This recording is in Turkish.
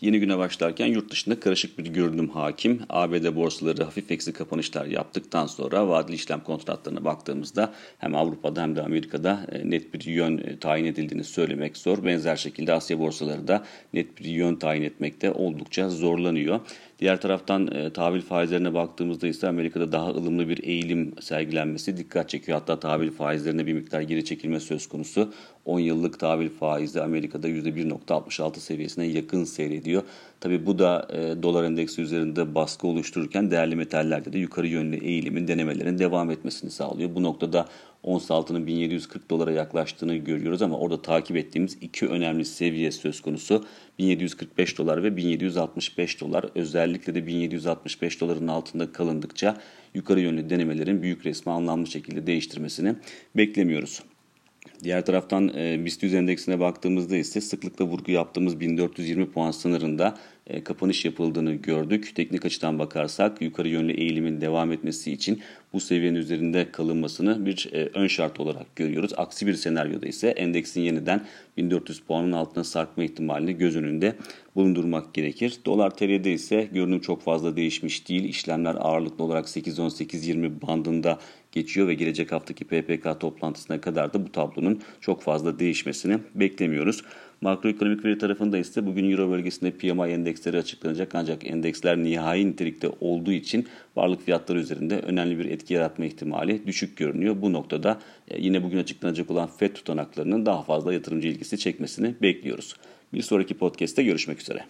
Yeni güne başlarken yurt dışında karışık bir görünüm hakim. ABD borsaları hafif eksi kapanışlar yaptıktan sonra vadeli işlem kontratlarına baktığımızda hem Avrupa'da hem de Amerika'da e, net bir yön e, tayin edildiğini söylemek zor. Benzer şekilde Asya borsaları da net bir yön tayin etmekte oldukça zorlanıyor. Diğer taraftan e, tahvil faizlerine baktığımızda ise Amerika'da daha ılımlı bir eğilim sergilenmesi dikkat çekiyor. Hatta tahvil faizlerine bir miktar geri çekilme söz konusu. 10 yıllık tahvil faizi Amerika'da %1.66 seviyesine yakın seyrediyor. Tabi bu da e, dolar endeksi üzerinde baskı oluştururken değerli metallerde de yukarı yönlü eğilimin denemelerin devam etmesini sağlıyor. Bu noktada ons altının 1740 dolara yaklaştığını görüyoruz ama orada takip ettiğimiz iki önemli seviye söz konusu. 1745 dolar ve 1765 dolar. Özellikle de 1765 doların altında kalındıkça yukarı yönlü denemelerin büyük resmi anlamlı şekilde değiştirmesini beklemiyoruz. Diğer taraftan e, BIST endeksine baktığımızda ise sıklıkla vurgu yaptığımız 1420 puan sınırında kapanış yapıldığını gördük. Teknik açıdan bakarsak yukarı yönlü eğilimin devam etmesi için bu seviyenin üzerinde kalınmasını bir e, ön şart olarak görüyoruz. Aksi bir senaryoda ise endeksin yeniden 1400 puanın altına sarkma ihtimalini göz önünde bulundurmak gerekir. Dolar TL'de ise görünüm çok fazla değişmiş değil. İşlemler ağırlıklı olarak 8-10-8-20 bandında geçiyor ve gelecek haftaki PPK toplantısına kadar da bu tablonun çok fazla değişmesini beklemiyoruz. Makroekonomik veri tarafında ise bugün Euro bölgesinde PMI endeksleri açıklanacak ancak endeksler nihai nitelikte olduğu için varlık fiyatları üzerinde önemli bir etki yaratma ihtimali düşük görünüyor. Bu noktada e, yine bugün açıklanacak olan FED tutanaklarının daha fazla yatırımcı ilgisi çekmesini bekliyoruz. Bir sonraki podcast'te görüşmek üzere.